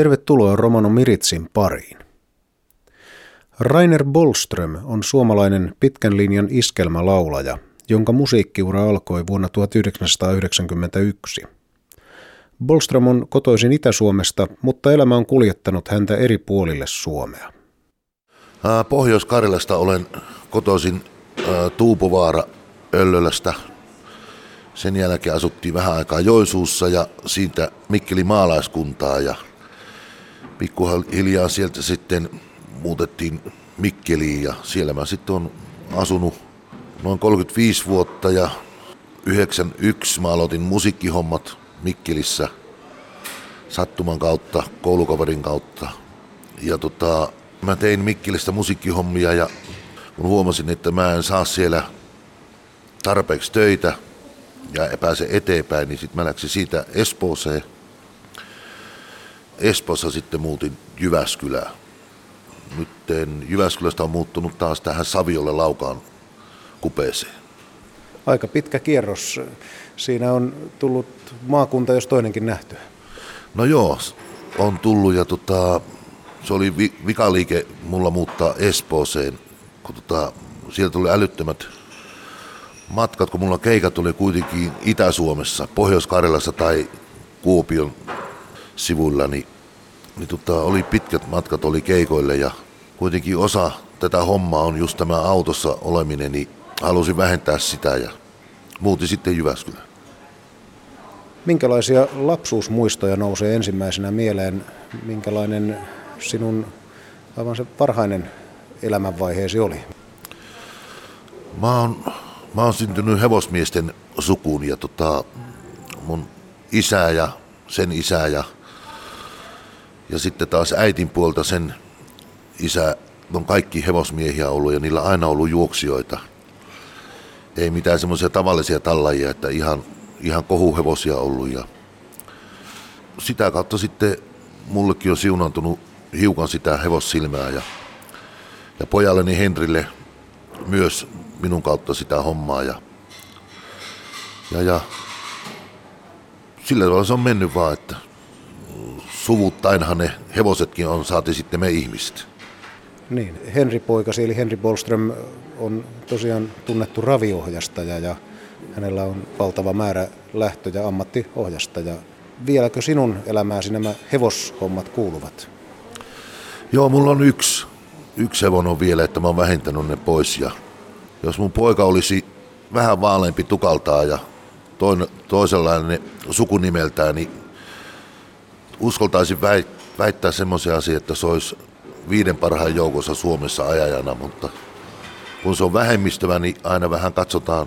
Tervetuloa Romano Miritsin pariin. Rainer Bolström on suomalainen pitkän linjan iskelmälaulaja, jonka musiikkiura alkoi vuonna 1991. Bolström on kotoisin Itä-Suomesta, mutta elämä on kuljettanut häntä eri puolille Suomea. Pohjois-Karjalasta olen kotoisin Tuupovaara Öllölästä. Sen jälkeen asuttiin vähän aikaa Joisuussa ja siitä Mikkeli maalaiskuntaa ja pikkuhiljaa sieltä sitten muutettiin Mikkeliin ja siellä mä sitten on asunut noin 35 vuotta ja 91 mä aloitin musiikkihommat Mikkelissä sattuman kautta, koulukaverin kautta. Ja tota, mä tein Mikkelistä musiikkihommia ja kun huomasin, että mä en saa siellä tarpeeksi töitä ja pääse eteenpäin, niin sitten mä läksin siitä Espooseen. Espoossa sitten muutin Jyväskylään. Nyt Jyväskylästä on muuttunut taas tähän Saviolle laukaan kupeeseen. Aika pitkä kierros. Siinä on tullut maakunta, jos toinenkin nähty. No joo, on tullut ja tota, se oli vi- vikaliike mulla muuttaa Espooseen, kun tota, sieltä tuli älyttömät matkat, kun mulla keikat tuli kuitenkin Itä-Suomessa, Pohjois-Karjalassa tai Kuopion sivuilla, niin, niin tota, oli pitkät matkat oli keikoille ja kuitenkin osa tätä hommaa on just tämä autossa oleminen, niin halusin vähentää sitä ja muutin sitten Jyväskylään. Minkälaisia lapsuusmuistoja nousee ensimmäisenä mieleen? Minkälainen sinun aivan se parhainen elämänvaiheesi oli? Mä oon, mä oon syntynyt hevosmiesten sukuun ja tota, mun isä ja sen isä ja, ja sitten taas äitin puolta sen isä on kaikki hevosmiehiä ollut ja niillä aina ollut juoksijoita. Ei mitään semmoisia tavallisia tallajia, että ihan, ihan kohuhevosia ollut. Ja sitä kautta sitten mullekin on siunantunut hiukan sitä hevossilmää ja, ja pojalleni Henrille myös minun kautta sitä hommaa. Ja, ja, ja sillä tavalla se on mennyt vaan, että suvuttainhan ne hevosetkin on, saati sitten me ihmiset. Niin, Henri poikasi eli Henri Bolström on tosiaan tunnettu raviohjastaja ja hänellä on valtava määrä lähtö- ja ammattiohjastaja. Vieläkö sinun elämääsi nämä hevoshommat kuuluvat? Joo, mulla on yksi, yksi hevonen vielä, että mä oon vähentänyt ne pois. Ja jos mun poika olisi vähän vaaleampi tukaltaa ja toinen, toisenlainen sukunimeltään, niin uskaltaisin väittää semmoisia asioita, että se olisi viiden parhaan joukossa Suomessa ajajana, mutta kun se on vähemmistöä, niin aina vähän katsotaan,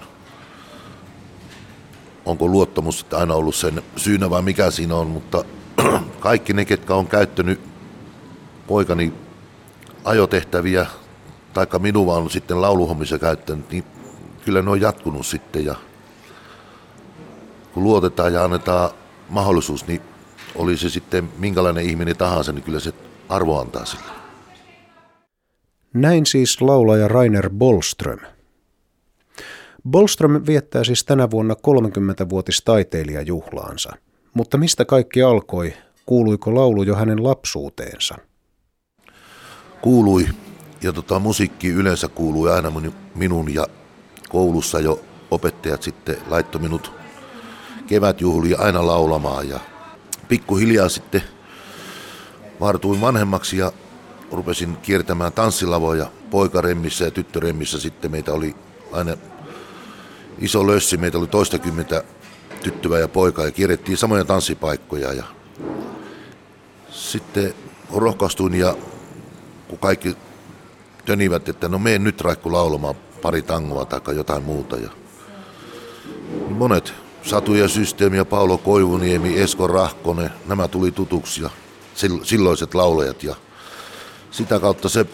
onko luottamus aina ollut sen syynä vai mikä siinä on, mutta kaikki ne, ketkä on käyttänyt poikani ajotehtäviä, taikka minua on sitten lauluhommissa käyttänyt, niin kyllä ne on jatkunut sitten ja kun luotetaan ja annetaan mahdollisuus, niin oli se sitten minkälainen ihminen tahansa, niin kyllä se arvo antaa sille. Näin siis laulaja Rainer Bolström. Bolström viettää siis tänä vuonna 30-vuotis taiteilijajuhlaansa. Mutta mistä kaikki alkoi? Kuuluiko laulu jo hänen lapsuuteensa? Kuului. Ja tota, musiikki yleensä kuului aina minun ja koulussa jo opettajat sitten laittoi minut kevätjuhlia aina laulamaan ja pikkuhiljaa sitten vartuin vanhemmaksi ja rupesin kiertämään tanssilavoja poikaremmissä ja tyttöremmissä. Sitten meitä oli aina iso lössi, meitä oli toistakymmentä tyttöä ja poikaa ja kierrettiin samoja tanssipaikkoja. Ja sitten rohkaistuin ja kun kaikki tönivät, että no mene nyt Raikku laulamaan pari tangoa tai jotain muuta. Ja monet Satu ja Systeemi ja Paulo Koivuniemi, Esko Rahkonen, nämä tuli tutuksi ja silloiset laulajat ja sitä kautta se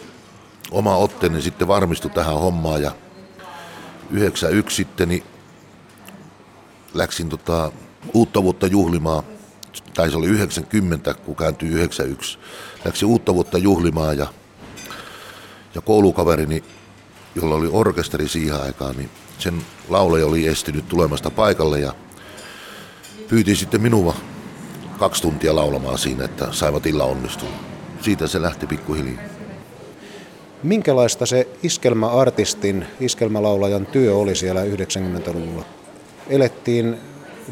oma otteeni sitten varmistui tähän hommaan ja 91 sitten niin läksin tota, uutta vuotta juhlimaan, tai se oli 90, kun kääntyi 91. Läksin uutta vuotta juhlimaan ja, ja koulukaverini, jolla oli orkesteri siihen aikaan, niin sen laulaja oli estynyt tulemasta paikalle ja pyyti sitten minua kaksi tuntia laulamaan siinä, että saivat illa onnistua. Siitä se lähti pikkuhiljaa. Minkälaista se iskelmäartistin, iskelmälaulajan työ oli siellä 90-luvulla? Elettiin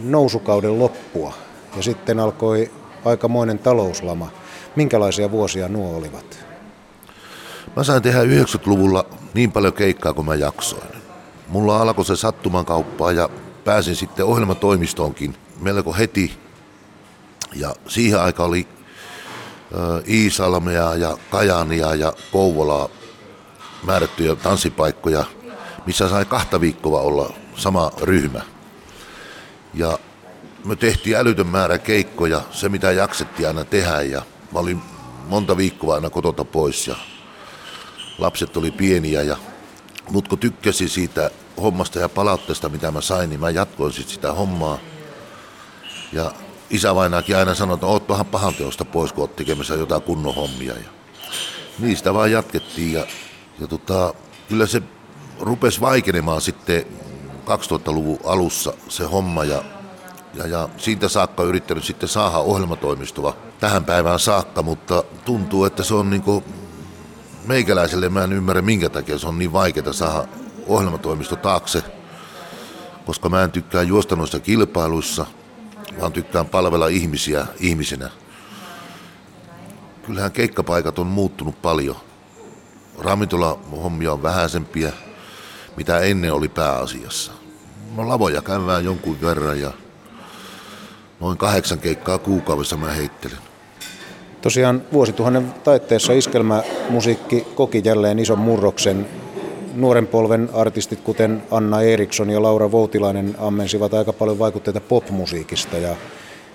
nousukauden loppua ja sitten alkoi aikamoinen talouslama. Minkälaisia vuosia nuo olivat? Mä sain tehdä 90-luvulla niin paljon keikkaa kuin mä jaksoin. Mulla alkoi se sattuman kauppaa ja pääsin sitten ohjelmatoimistoonkin melko heti. Ja siihen aikaan oli Iisalmea ja Kajania ja Kouvolaa määrättyjä tanssipaikkoja, missä sai kahta viikkoa olla sama ryhmä. Ja me tehtiin älytön määrä keikkoja, se mitä jaksettiin aina tehdä ja mä olin monta viikkoa aina kotota pois ja lapset oli pieniä ja mut kun tykkäsin siitä hommasta ja palautteesta mitä mä sain, niin mä jatkoin sit sitä hommaa. Ja isävainaakin aina sanoi, että oot vähän pahan teosta pois, kun oot tekemässä jotain kunnon hommia. Ja niistä vaan jatkettiin ja, ja tota, kyllä se rupesi vaikenemaan sitten 2000-luvun alussa se homma ja, ja, ja siitä saakka yrittänyt sitten saada ohjelmatoimistoa tähän päivään saakka, mutta tuntuu, että se on niin meikäläiselle, mä en ymmärrä minkä takia se on niin vaikeaa saada ohjelmatoimisto taakse, koska mä en tykkää juosta noissa kilpailuissa, vaan tykkään palvella ihmisiä ihmisenä. Kyllähän keikkapaikat on muuttunut paljon. Ravintola-hommia on vähäisempiä, mitä ennen oli pääasiassa. Mä lavoja käydään jonkun verran ja noin kahdeksan keikkaa kuukaudessa mä heittelen. Tosiaan vuosituhannen taitteessa iskelmämusiikki koki jälleen ison murroksen. Nuoren polven artistit, kuten Anna Eriksson ja Laura Voutilainen, ammensivat aika paljon vaikutteita popmusiikista ja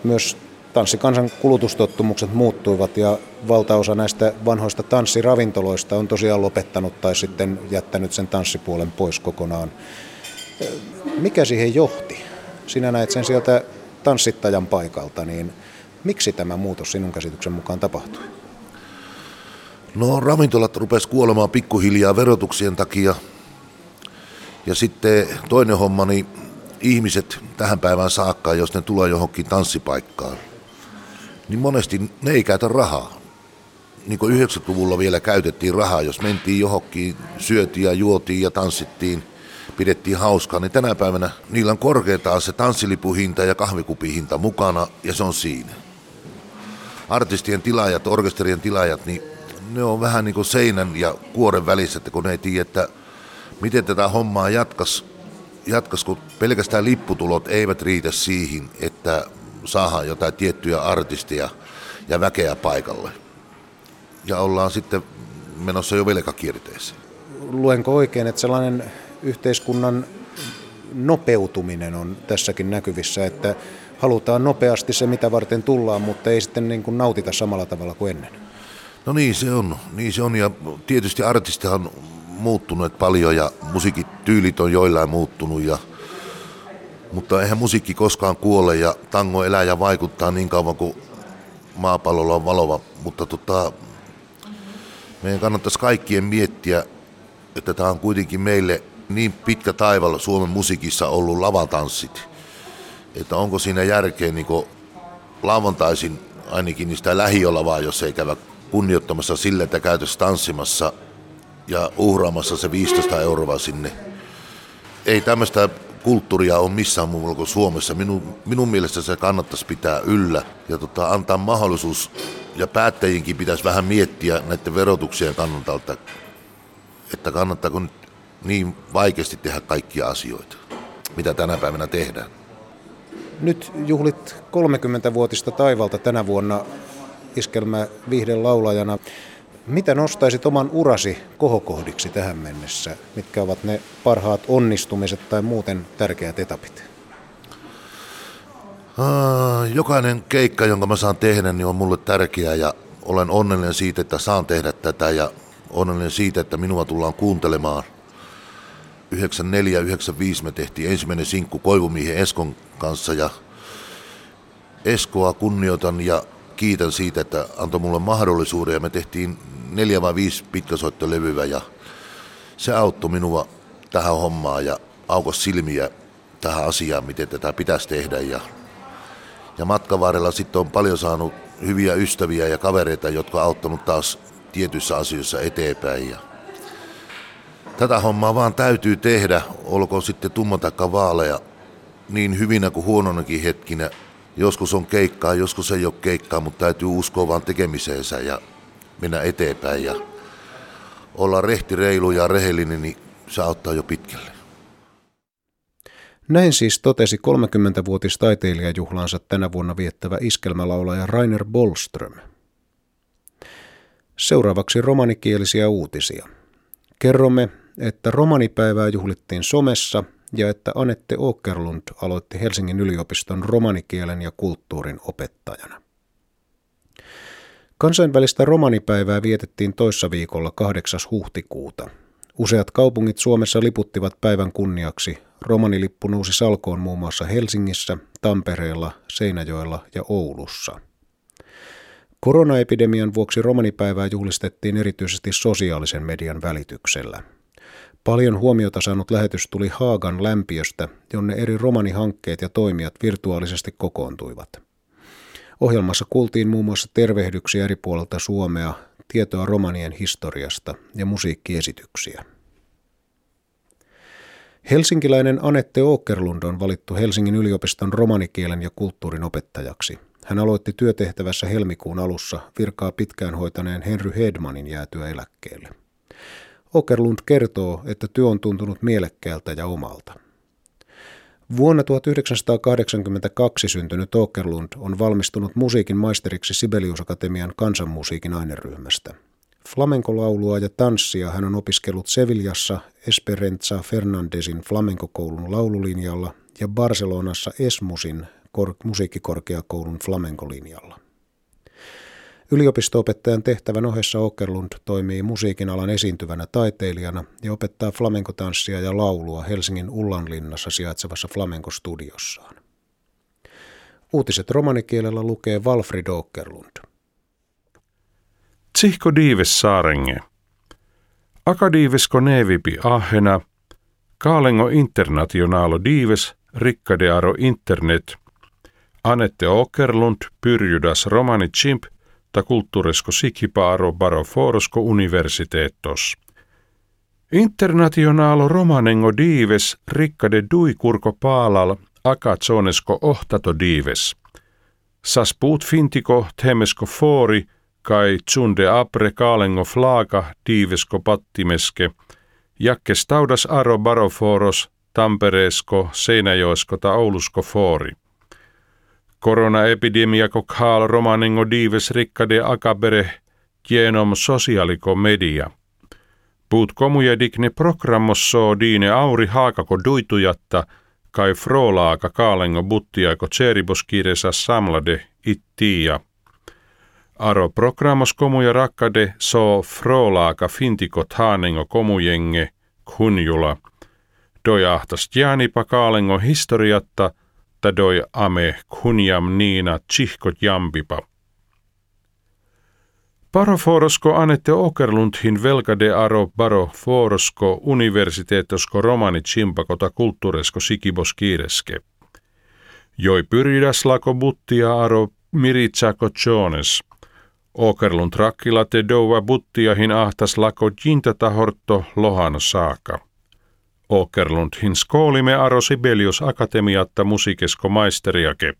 myös tanssikansan kulutustottumukset muuttuivat ja valtaosa näistä vanhoista tanssiravintoloista on tosiaan lopettanut tai sitten jättänyt sen tanssipuolen pois kokonaan. Mikä siihen johti? Sinä näet sen sieltä tanssittajan paikalta, niin Miksi tämä muutos sinun käsityksen mukaan tapahtui? No ravintolat rupes kuolemaan pikkuhiljaa verotuksien takia. Ja sitten toinen homma, niin ihmiset tähän päivään saakka, jos ne tulee johonkin tanssipaikkaan, niin monesti ne ei käytä rahaa. Niin kuin 90-luvulla vielä käytettiin rahaa, jos mentiin johonkin, syötiin ja juotiin ja tanssittiin, pidettiin hauskaa, niin tänä päivänä niillä on korkeintaan se tanssilipuhinta ja kahvikupihinta mukana ja se on siinä artistien tilaajat, orkesterien tilaajat, niin ne on vähän niin kuin seinän ja kuoren välissä, että kun ne ei tiedä, että miten tätä hommaa jatkas, jatkas, kun pelkästään lipputulot eivät riitä siihen, että saadaan jotain tiettyjä artisteja ja väkeä paikalle. Ja ollaan sitten menossa jo velkakierteeseen. Luenko oikein, että sellainen yhteiskunnan nopeutuminen on tässäkin näkyvissä, että halutaan nopeasti se, mitä varten tullaan, mutta ei sitten niin kuin nautita samalla tavalla kuin ennen. No niin se on, niin se on ja tietysti artistihan on muuttunut paljon ja musiikityylit on joillain muuttunut ja mutta eihän musiikki koskaan kuole ja tango elää ja vaikuttaa niin kauan kuin maapallolla on valova, mutta tota, meidän kannattaisi kaikkien miettiä, että tämä on kuitenkin meille niin pitkä taival Suomen musiikissa ollut lavatanssit että onko siinä järkeä niin lauantaisin ainakin niistä lähiolavaa, jos ei käydä kunnioittamassa sille, että käytössä tanssimassa ja uhraamassa se 15 euroa sinne. Ei tämmöistä kulttuuria ole missään muualla kuin Suomessa. Minun, minun mielestä se kannattaisi pitää yllä ja tota, antaa mahdollisuus, ja päättäjinkin pitäisi vähän miettiä näiden verotuksien kannalta, että kannattaako nyt niin vaikeasti tehdä kaikkia asioita, mitä tänä päivänä tehdään. Nyt juhlit 30-vuotista taivalta tänä vuonna iskelmä viihden laulajana. Mitä nostaisit oman urasi kohokohdiksi tähän mennessä? Mitkä ovat ne parhaat onnistumiset tai muuten tärkeät etapit? Jokainen keikka, jonka mä saan tehdä, niin on mulle tärkeä ja olen onnellinen siitä, että saan tehdä tätä ja onnellinen siitä, että minua tullaan kuuntelemaan. 94-95 me tehtiin ensimmäinen sinkku Koivumiehen Eskon kanssa ja Eskoa kunnioitan ja kiitän siitä, että antoi mulle mahdollisuuden ja me tehtiin neljä vai viisi pitkäsoittolevyä ja se auttoi minua tähän hommaan ja aukos silmiä tähän asiaan, miten tätä pitäisi tehdä ja, Ja matkan varrella sitten on paljon saanut hyviä ystäviä ja kavereita, jotka auttanut taas tietyissä asioissa eteenpäin. Ja tätä hommaa vaan täytyy tehdä, olkoon sitten tumma taikka vaaleja, niin hyvinä kuin huononakin hetkinä. Joskus on keikkaa, joskus ei ole keikkaa, mutta täytyy uskoa vaan tekemiseensä ja mennä eteenpäin. Ja olla rehti, reilu ja rehellinen, niin se auttaa jo pitkälle. Näin siis totesi 30-vuotis taiteilijajuhlaansa tänä vuonna viettävä iskelmälaulaja Rainer Bolström. Seuraavaksi romanikielisiä uutisia. Kerromme, että romanipäivää juhlittiin somessa ja että Anette Åkerlund aloitti Helsingin yliopiston romanikielen ja kulttuurin opettajana. Kansainvälistä romanipäivää vietettiin toissa viikolla 8. huhtikuuta. Useat kaupungit Suomessa liputtivat päivän kunniaksi. Romanilippu nousi salkoon muun muassa Helsingissä, Tampereella, Seinäjoella ja Oulussa. Koronaepidemian vuoksi romanipäivää juhlistettiin erityisesti sosiaalisen median välityksellä. Paljon huomiota saanut lähetys tuli Haagan lämpiöstä, jonne eri romanihankkeet ja toimijat virtuaalisesti kokoontuivat. Ohjelmassa kuultiin muun muassa tervehdyksiä eri puolilta Suomea, tietoa romanien historiasta ja musiikkiesityksiä. Helsinkiläinen Anette Åkerlund on valittu Helsingin yliopiston romanikielen ja kulttuurin opettajaksi. Hän aloitti työtehtävässä helmikuun alussa virkaa pitkään hoitaneen Henry Hedmanin jäätyä eläkkeelle. Åkerlund kertoo, että työ on tuntunut mielekkäältä ja omalta. Vuonna 1982 syntynyt Åkerlund on valmistunut musiikin maisteriksi Sibelius Akatemian kansanmusiikin aineryhmästä. Flamenco-laulua ja tanssia hän on opiskellut Sevillassa Esperanza Fernandesin flamenkokoulun laululinjalla ja Barcelonassa Esmusin kor- musiikkikorkeakoulun flamenkolinjalla. Yliopistoopettajan tehtävän ohessa Åkerlund toimii musiikin alan esiintyvänä taiteilijana ja opettaa flamenkotanssia ja laulua Helsingin Ullanlinnassa sijaitsevassa flamenkostudiossaan. Uutiset romanikielellä lukee Walfrid Åkerlund. Tsihko diives saarenge. Akadiivesko nevipi ahena. Kaalengo internationalo diives rikkade aro internet. Anette Åkerlund pyrjudas romani chimp ta kulttuuresko sikipaaro baro forosko universiteettos. Internationalo romanengo diives rikkade duikurko paalal akatsonesko ohtato diives. Sas puut fintiko temesko foori kai tsunde apre kaalengo flaaka diivesko pattimeske, jakke staudas aro baroforos Tampereesko, Seinäjoesko ta Oulusko foori. Koronaepidemiako kaal romanengo diives rikkade akabere genom sosiaaliko media. Puut komuja digne programmosso diine auri haakako duitujatta kai frolaaka kaalengo buttiako tseribos samlade ittiä. Aro programos komuja rakkade so frolaaka fintikot haanengo komujenge kunjula. Doi ahtas jäänipa kaalengo historiatta – doi ame kunjam niina tsihkot jampipa. Paroforosko anette okerlundhin velkade aro baro forosko universiteetosko romani chimpakota kulttuuresko sikibos kiireske. Joi pyridas lako buttia aro miritsako jones. Okerlund rakkila te doua buttiahin ahtas lako jintatahorto lohano saaka. Åkerlund hin skoolimme aro Sibelius Akatemiatta musiikesko maisteriake.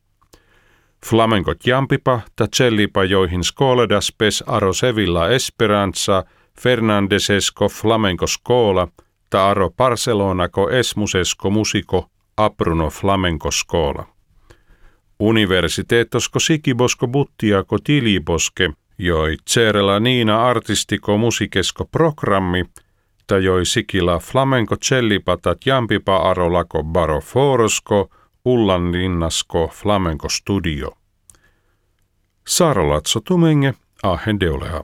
Flamenkot jampipa ta cellipa joihin skoledas pes aro Sevilla Esperanza Fernandesesko flamenco skola ta aro Barcelonako esmusesko musiko apruno flamenco skola. Universiteetosko sikibosko buttiako tiliboske, joi Tserela Niina artistiko musikesko programmi – joi sikila flamenco cellipatat jampipa arolako baro forosko ullan linnasko flamenco studio. Sarolatso tumenge ahen deulea.